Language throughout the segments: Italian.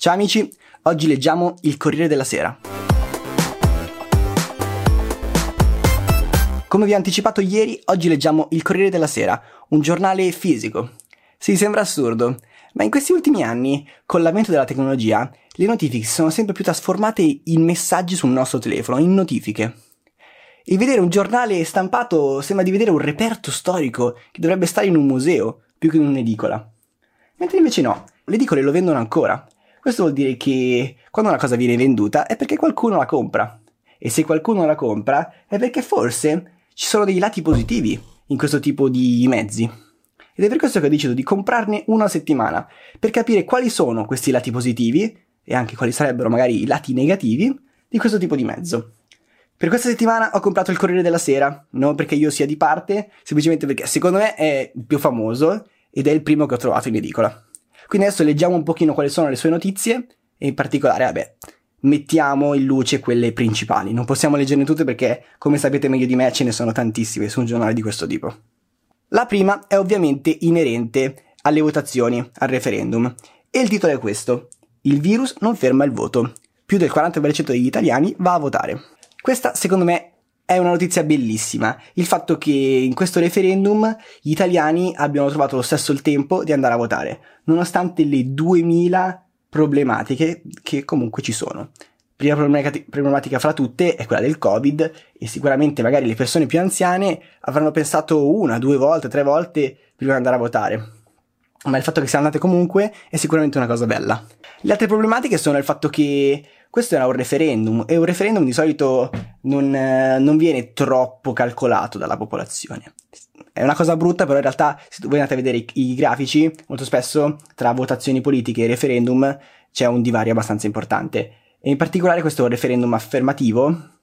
Ciao amici, oggi leggiamo il Corriere della Sera. Come vi ho anticipato ieri, oggi leggiamo il Corriere della Sera, un giornale fisico. Sì, sembra assurdo, ma in questi ultimi anni, con l'avvento della tecnologia, le notifiche si sono sempre più trasformate in messaggi sul nostro telefono, in notifiche. E vedere un giornale stampato sembra di vedere un reperto storico che dovrebbe stare in un museo più che in un'edicola. Mentre invece no, le edicole lo vendono ancora. Questo vuol dire che quando una cosa viene venduta è perché qualcuno la compra. E se qualcuno la compra è perché forse ci sono dei lati positivi in questo tipo di mezzi. Ed è per questo che ho deciso di comprarne una settimana, per capire quali sono questi lati positivi e anche quali sarebbero magari i lati negativi di questo tipo di mezzo. Per questa settimana ho comprato il Corriere della Sera, non perché io sia di parte, semplicemente perché secondo me è il più famoso ed è il primo che ho trovato in edicola. Quindi adesso leggiamo un pochino quali sono le sue notizie e in particolare, vabbè, mettiamo in luce quelle principali. Non possiamo leggerne tutte perché, come sapete meglio di me, ce ne sono tantissime su un giornale di questo tipo. La prima è ovviamente inerente alle votazioni, al referendum, e il titolo è questo. Il virus non ferma il voto. Più del 40% degli italiani va a votare. Questa, secondo me, è una notizia bellissima, il fatto che in questo referendum gli italiani abbiano trovato lo stesso il tempo di andare a votare, nonostante le 2000 problematiche che comunque ci sono. Prima problematica fra tutte è quella del Covid e sicuramente magari le persone più anziane avranno pensato una, due volte, tre volte prima di andare a votare. Ma il fatto che siano andate comunque è sicuramente una cosa bella. Le altre problematiche sono il fatto che questo era un referendum e un referendum di solito non, eh, non, viene troppo calcolato dalla popolazione. È una cosa brutta, però in realtà se voi andate a vedere i, i grafici, molto spesso tra votazioni politiche e referendum c'è un divario abbastanza importante. E in particolare questo è un referendum affermativo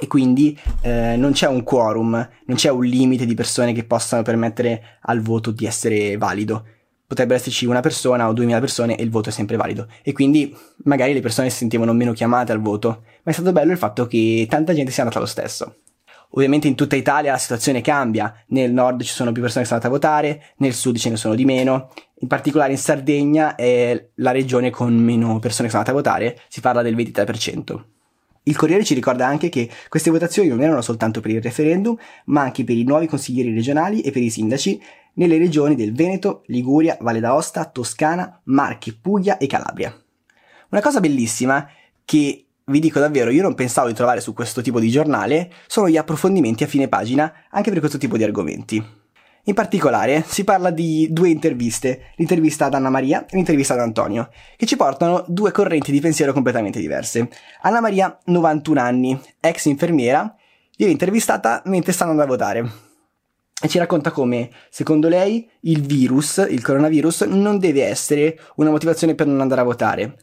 e quindi eh, non c'è un quorum, non c'è un limite di persone che possano permettere al voto di essere valido potrebbero esserci una persona o duemila persone e il voto è sempre valido. E quindi magari le persone si sentivano meno chiamate al voto, ma è stato bello il fatto che tanta gente sia andata lo stesso. Ovviamente in tutta Italia la situazione cambia, nel nord ci sono più persone che sono andate a votare, nel sud ce ne sono di meno, in particolare in Sardegna è la regione con meno persone che sono andate a votare, si parla del 23%. Il Corriere ci ricorda anche che queste votazioni non erano soltanto per il referendum, ma anche per i nuovi consiglieri regionali e per i sindaci nelle regioni del Veneto, Liguria, Valle d'Aosta, Toscana, Marche, Puglia e Calabria. Una cosa bellissima che vi dico davvero, io non pensavo di trovare su questo tipo di giornale, sono gli approfondimenti a fine pagina anche per questo tipo di argomenti. In particolare si parla di due interviste, l'intervista ad Anna Maria e l'intervista ad Antonio, che ci portano due correnti di pensiero completamente diverse. Anna Maria, 91 anni, ex infermiera, viene intervistata mentre stanno andando a votare e ci racconta come, secondo lei, il virus, il coronavirus, non deve essere una motivazione per non andare a votare.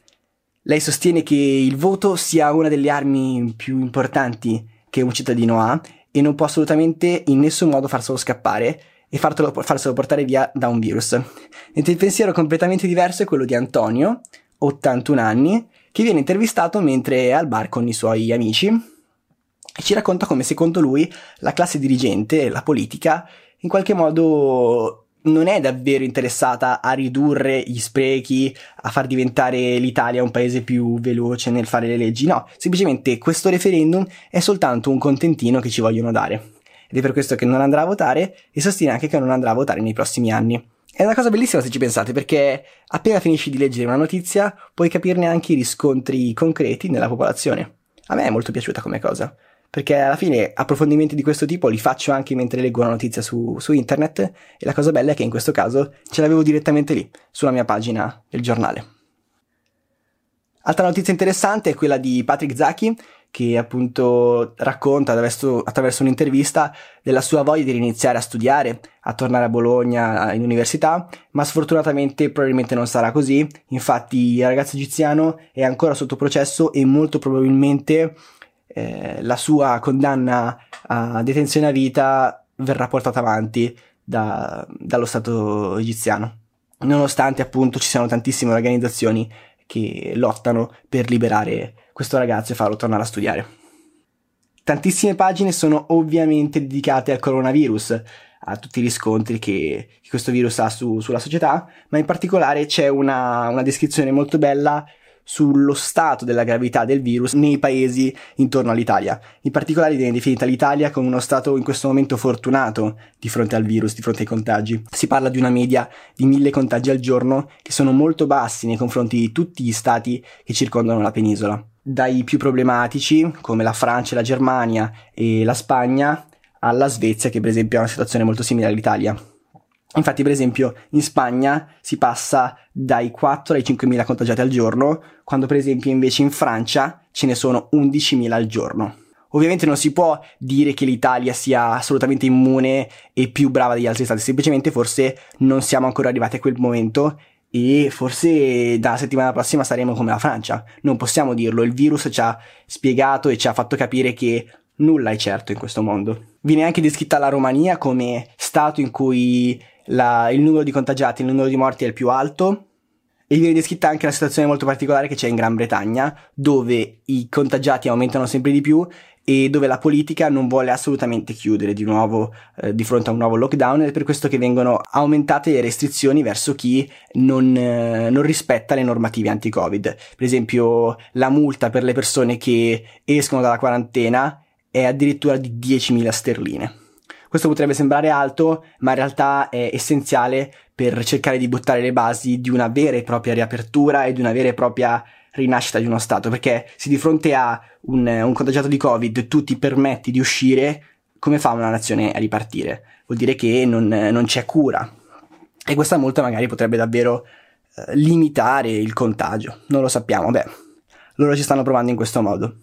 Lei sostiene che il voto sia una delle armi più importanti che un cittadino ha e non può assolutamente in nessun modo farselo scappare e fartelo, farselo portare via da un virus. Mentre il pensiero completamente diverso è quello di Antonio, 81 anni, che viene intervistato mentre è al bar con i suoi amici e ci racconta come secondo lui la classe dirigente, la politica, in qualche modo non è davvero interessata a ridurre gli sprechi, a far diventare l'Italia un paese più veloce nel fare le leggi, no, semplicemente questo referendum è soltanto un contentino che ci vogliono dare. Ed è per questo che non andrà a votare e sostiene anche che non andrà a votare nei prossimi anni. È una cosa bellissima se ci pensate, perché appena finisci di leggere una notizia puoi capirne anche i riscontri concreti nella popolazione. A me è molto piaciuta come cosa perché alla fine approfondimenti di questo tipo li faccio anche mentre leggo una notizia su, su, internet e la cosa bella è che in questo caso ce l'avevo direttamente lì, sulla mia pagina del giornale. Altra notizia interessante è quella di Patrick Zacchi, che appunto racconta attraverso, attraverso, un'intervista della sua voglia di iniziare a studiare, a tornare a Bologna in università, ma sfortunatamente probabilmente non sarà così. Infatti il ragazzo egiziano è ancora sotto processo e molto probabilmente eh, la sua condanna a detenzione a vita verrà portata avanti da, dallo Stato egiziano, nonostante appunto ci siano tantissime organizzazioni che lottano per liberare questo ragazzo e farlo tornare a studiare. Tantissime pagine sono ovviamente dedicate al coronavirus, a tutti i riscontri che, che questo virus ha su, sulla società, ma in particolare c'è una, una descrizione molto bella sullo stato della gravità del virus nei paesi intorno all'Italia. In particolare viene definita l'Italia come uno stato in questo momento fortunato di fronte al virus, di fronte ai contagi. Si parla di una media di mille contagi al giorno che sono molto bassi nei confronti di tutti gli stati che circondano la penisola. Dai più problematici, come la Francia, la Germania e la Spagna, alla Svezia, che per esempio ha una situazione molto simile all'Italia. Infatti, per esempio, in Spagna si passa dai 4 ai 5.000 contagiati al giorno, quando per esempio invece in Francia ce ne sono 11.000 al giorno. Ovviamente non si può dire che l'Italia sia assolutamente immune e più brava degli altri stati, semplicemente forse non siamo ancora arrivati a quel momento e forse dalla settimana prossima saremo come la Francia. Non possiamo dirlo, il virus ci ha spiegato e ci ha fatto capire che nulla è certo in questo mondo. Viene anche descritta la Romania come stato in cui la, il numero di contagiati, il numero di morti è il più alto. E viene descritta anche una situazione molto particolare che c'è in Gran Bretagna, dove i contagiati aumentano sempre di più e dove la politica non vuole assolutamente chiudere di nuovo eh, di fronte a un nuovo lockdown ed è per questo che vengono aumentate le restrizioni verso chi non, eh, non rispetta le normative anti-covid. Per esempio la multa per le persone che escono dalla quarantena è addirittura di 10.000 sterline. Questo potrebbe sembrare alto, ma in realtà è essenziale per cercare di buttare le basi di una vera e propria riapertura e di una vera e propria rinascita di uno Stato, perché se di fronte a un, un contagiato di Covid tu ti permetti di uscire, come fa una nazione a ripartire? Vuol dire che non, non c'è cura. E questa multa magari potrebbe davvero eh, limitare il contagio. Non lo sappiamo, beh, loro ci stanno provando in questo modo.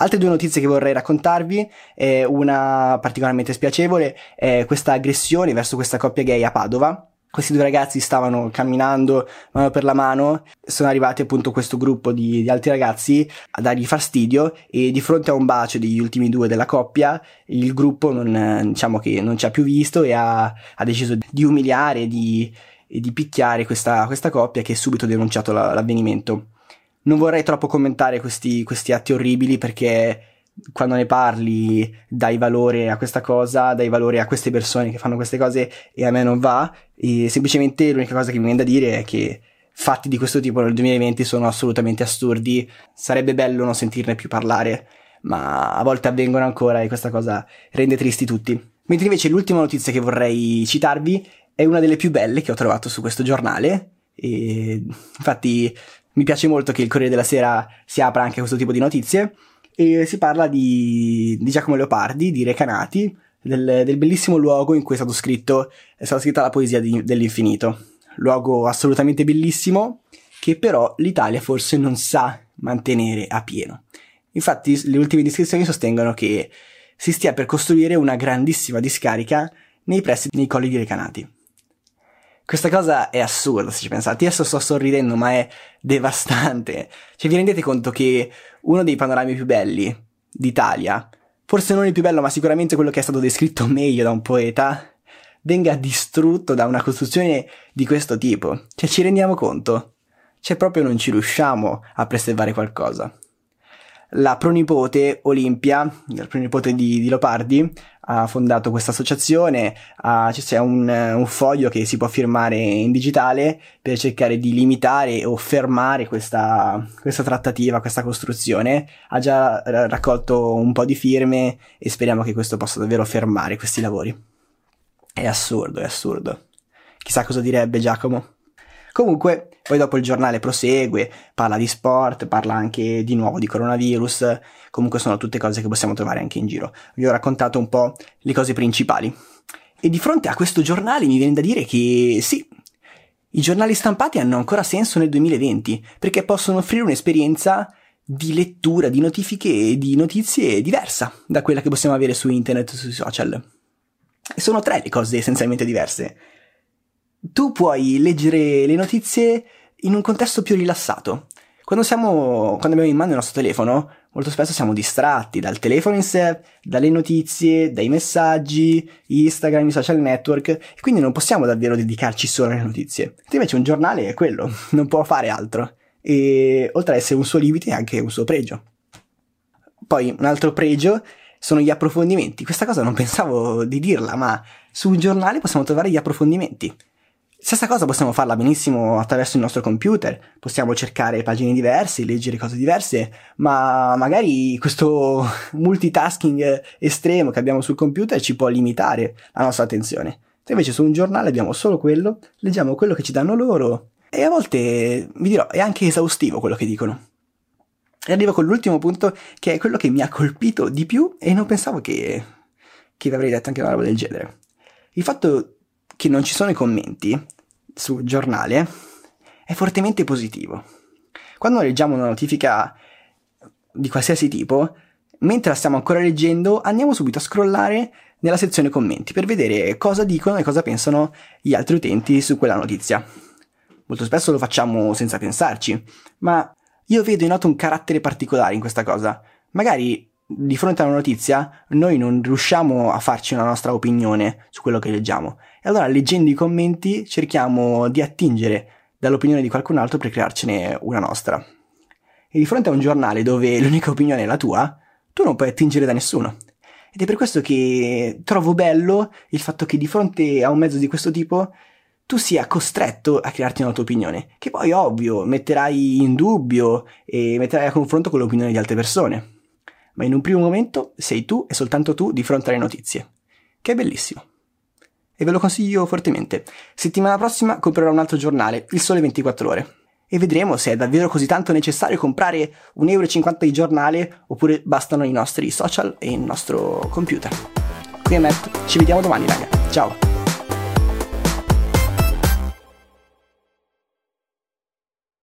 Altre due notizie che vorrei raccontarvi, eh, una particolarmente spiacevole, è questa aggressione verso questa coppia gay a Padova. Questi due ragazzi stavano camminando mano per la mano, sono arrivati appunto questo gruppo di, di altri ragazzi a dargli fastidio e di fronte a un bacio degli ultimi due della coppia il gruppo non, diciamo che non ci ha più visto e ha, ha deciso di umiliare di, e di picchiare questa, questa coppia che ha subito denunciato la, l'avvenimento. Non vorrei troppo commentare questi, questi atti orribili perché quando ne parli dai valore a questa cosa, dai valore a queste persone che fanno queste cose e a me non va. E semplicemente l'unica cosa che mi viene da dire è che fatti di questo tipo nel 2020 sono assolutamente assurdi. Sarebbe bello non sentirne più parlare, ma a volte avvengono ancora e questa cosa rende tristi tutti. Mentre invece l'ultima notizia che vorrei citarvi è una delle più belle che ho trovato su questo giornale. E infatti mi piace molto che il Corriere della Sera si apra anche a questo tipo di notizie e si parla di, di Giacomo Leopardi, di Recanati, del, del, bellissimo luogo in cui è stato scritto, è stata scritta la poesia di, dell'infinito. Luogo assolutamente bellissimo che però l'Italia forse non sa mantenere a pieno. Infatti le ultime descrizioni sostengono che si stia per costruire una grandissima discarica nei pressi dei colli di Recanati. Questa cosa è assurda se ci pensate. Io sto sorridendo, ma è devastante. Cioè, vi rendete conto che uno dei panorami più belli d'Italia, forse non il più bello, ma sicuramente quello che è stato descritto meglio da un poeta, venga distrutto da una costruzione di questo tipo. Cioè, ci rendiamo conto? Cioè, proprio non ci riusciamo a preservare qualcosa la pronipote Olimpia, la pronipote di, di Lopardi, ha fondato questa associazione, c'è un, un, foglio che si può firmare in digitale per cercare di limitare o fermare questa, questa trattativa, questa costruzione. Ha già raccolto un po' di firme e speriamo che questo possa davvero fermare questi lavori. È assurdo, è assurdo. Chissà cosa direbbe Giacomo. Comunque, poi dopo il giornale prosegue, parla di sport, parla anche di nuovo di coronavirus, comunque sono tutte cose che possiamo trovare anche in giro. Vi ho raccontato un po' le cose principali. E di fronte a questo giornale mi viene da dire che sì, i giornali stampati hanno ancora senso nel 2020, perché possono offrire un'esperienza di lettura, di notifiche e di notizie diversa da quella che possiamo avere su internet o sui social. E sono tre le cose essenzialmente diverse tu puoi leggere le notizie in un contesto più rilassato. Quando, siamo, quando abbiamo in mano il nostro telefono, molto spesso siamo distratti dal telefono in sé, dalle notizie, dai messaggi, Instagram, i social network, e quindi non possiamo davvero dedicarci solo alle notizie. Invece un giornale è quello, non può fare altro. E oltre ad essere un suo limite, è anche un suo pregio. Poi un altro pregio sono gli approfondimenti. Questa cosa non pensavo di dirla, ma su un giornale possiamo trovare gli approfondimenti. Stessa cosa possiamo farla benissimo attraverso il nostro computer, possiamo cercare pagine diverse, leggere cose diverse, ma magari questo multitasking estremo che abbiamo sul computer ci può limitare la nostra attenzione. Se invece su un giornale abbiamo solo quello, leggiamo quello che ci danno loro e a volte, vi dirò, è anche esaustivo quello che dicono. E arrivo con l'ultimo punto, che è quello che mi ha colpito di più e non pensavo che, che vi avrei detto anche una roba del genere. Il fatto che non ci sono i commenti sul giornale è fortemente positivo. Quando leggiamo una notifica di qualsiasi tipo, mentre la stiamo ancora leggendo, andiamo subito a scrollare nella sezione commenti per vedere cosa dicono e cosa pensano gli altri utenti su quella notizia. Molto spesso lo facciamo senza pensarci, ma io vedo in noto un carattere particolare in questa cosa. Magari di fronte a una notizia noi non riusciamo a farci una nostra opinione su quello che leggiamo. Allora leggendo i commenti cerchiamo di attingere dall'opinione di qualcun altro per crearcene una nostra. E di fronte a un giornale dove l'unica opinione è la tua, tu non puoi attingere da nessuno. Ed è per questo che trovo bello il fatto che di fronte a un mezzo di questo tipo tu sia costretto a crearti una tua opinione, che poi ovvio metterai in dubbio e metterai a confronto con l'opinione di altre persone. Ma in un primo momento sei tu e soltanto tu di fronte alle notizie, che è bellissimo. E ve lo consiglio fortemente. Settimana prossima comprerò un altro giornale, Il Sole 24 Ore. E vedremo se è davvero così tanto necessario comprare 1,50 euro di giornale oppure bastano i nostri social e il nostro computer. Qui è Matt, ci vediamo domani raga, ciao!